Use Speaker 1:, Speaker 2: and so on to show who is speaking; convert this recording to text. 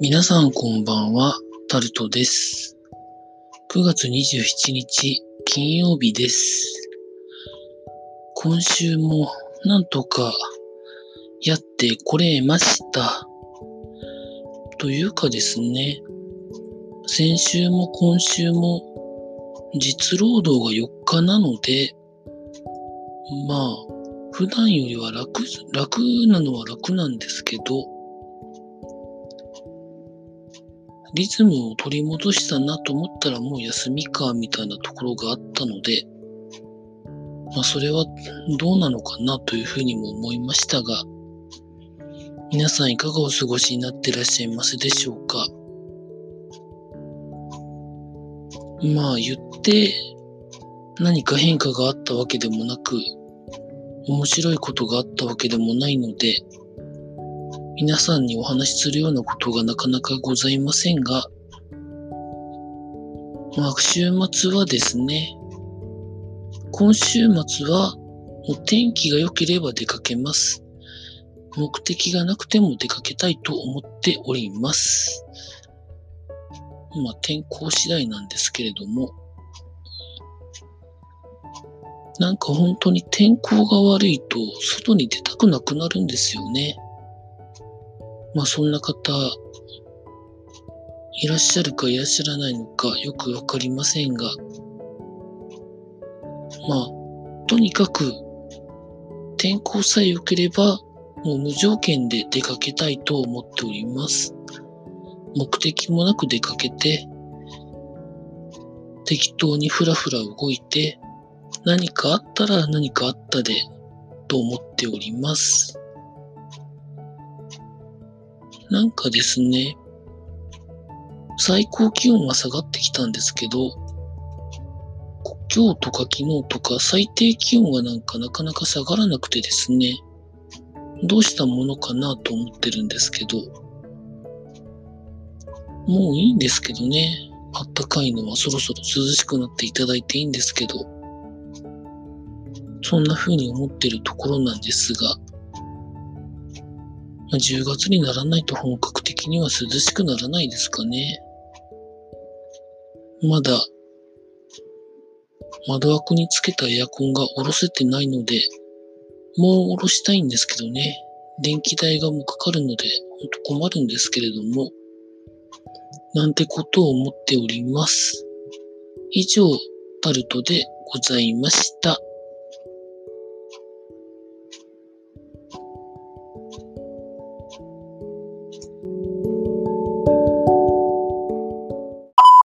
Speaker 1: 皆さんこんばんは、タルトです。9月27日、金曜日です。今週もなんとかやってこれました。というかですね、先週も今週も実労働が4日なので、まあ、普段よりは楽、楽なのは楽なんですけど、リズムを取り戻したなと思ったらもう休みかみたいなところがあったので、まあそれはどうなのかなというふうにも思いましたが、皆さんいかがお過ごしになっていらっしゃいますでしょうか？まあ言って何か変化があったわけでもなく、面白いことがあったわけでもないので、皆さんにお話しするようなことがなかなかございませんが、まあ、週末はですね、今週末は、お天気が良ければ出かけます。目的がなくても出かけたいと思っております。まあ、天候次第なんですけれども、なんか本当に天候が悪いと外に出たくなくなるんですよね。まあそんな方いらっしゃるかいらっしゃらないのかよくわかりませんが、まあとにかく天候さえ良ければもう無条件で出かけたいと思っております。目的もなく出かけて適当にふらふら動いて何かあったら何かあったでと思っております。なんかですね、最高気温は下がってきたんですけど、今日とか昨日とか最低気温がなんかなかなか下がらなくてですね、どうしたものかなと思ってるんですけど、もういいんですけどね、あったかいのはそろそろ涼しくなっていただいていいんですけど、そんな風に思ってるところなんですが、10月にならないと本格的には涼しくならないですかね。まだ、窓枠につけたエアコンが下ろせてないので、もう下ろしたいんですけどね。電気代がもうかかるので、ほんと困るんですけれども、なんてことを思っております。以上、タルトでございました。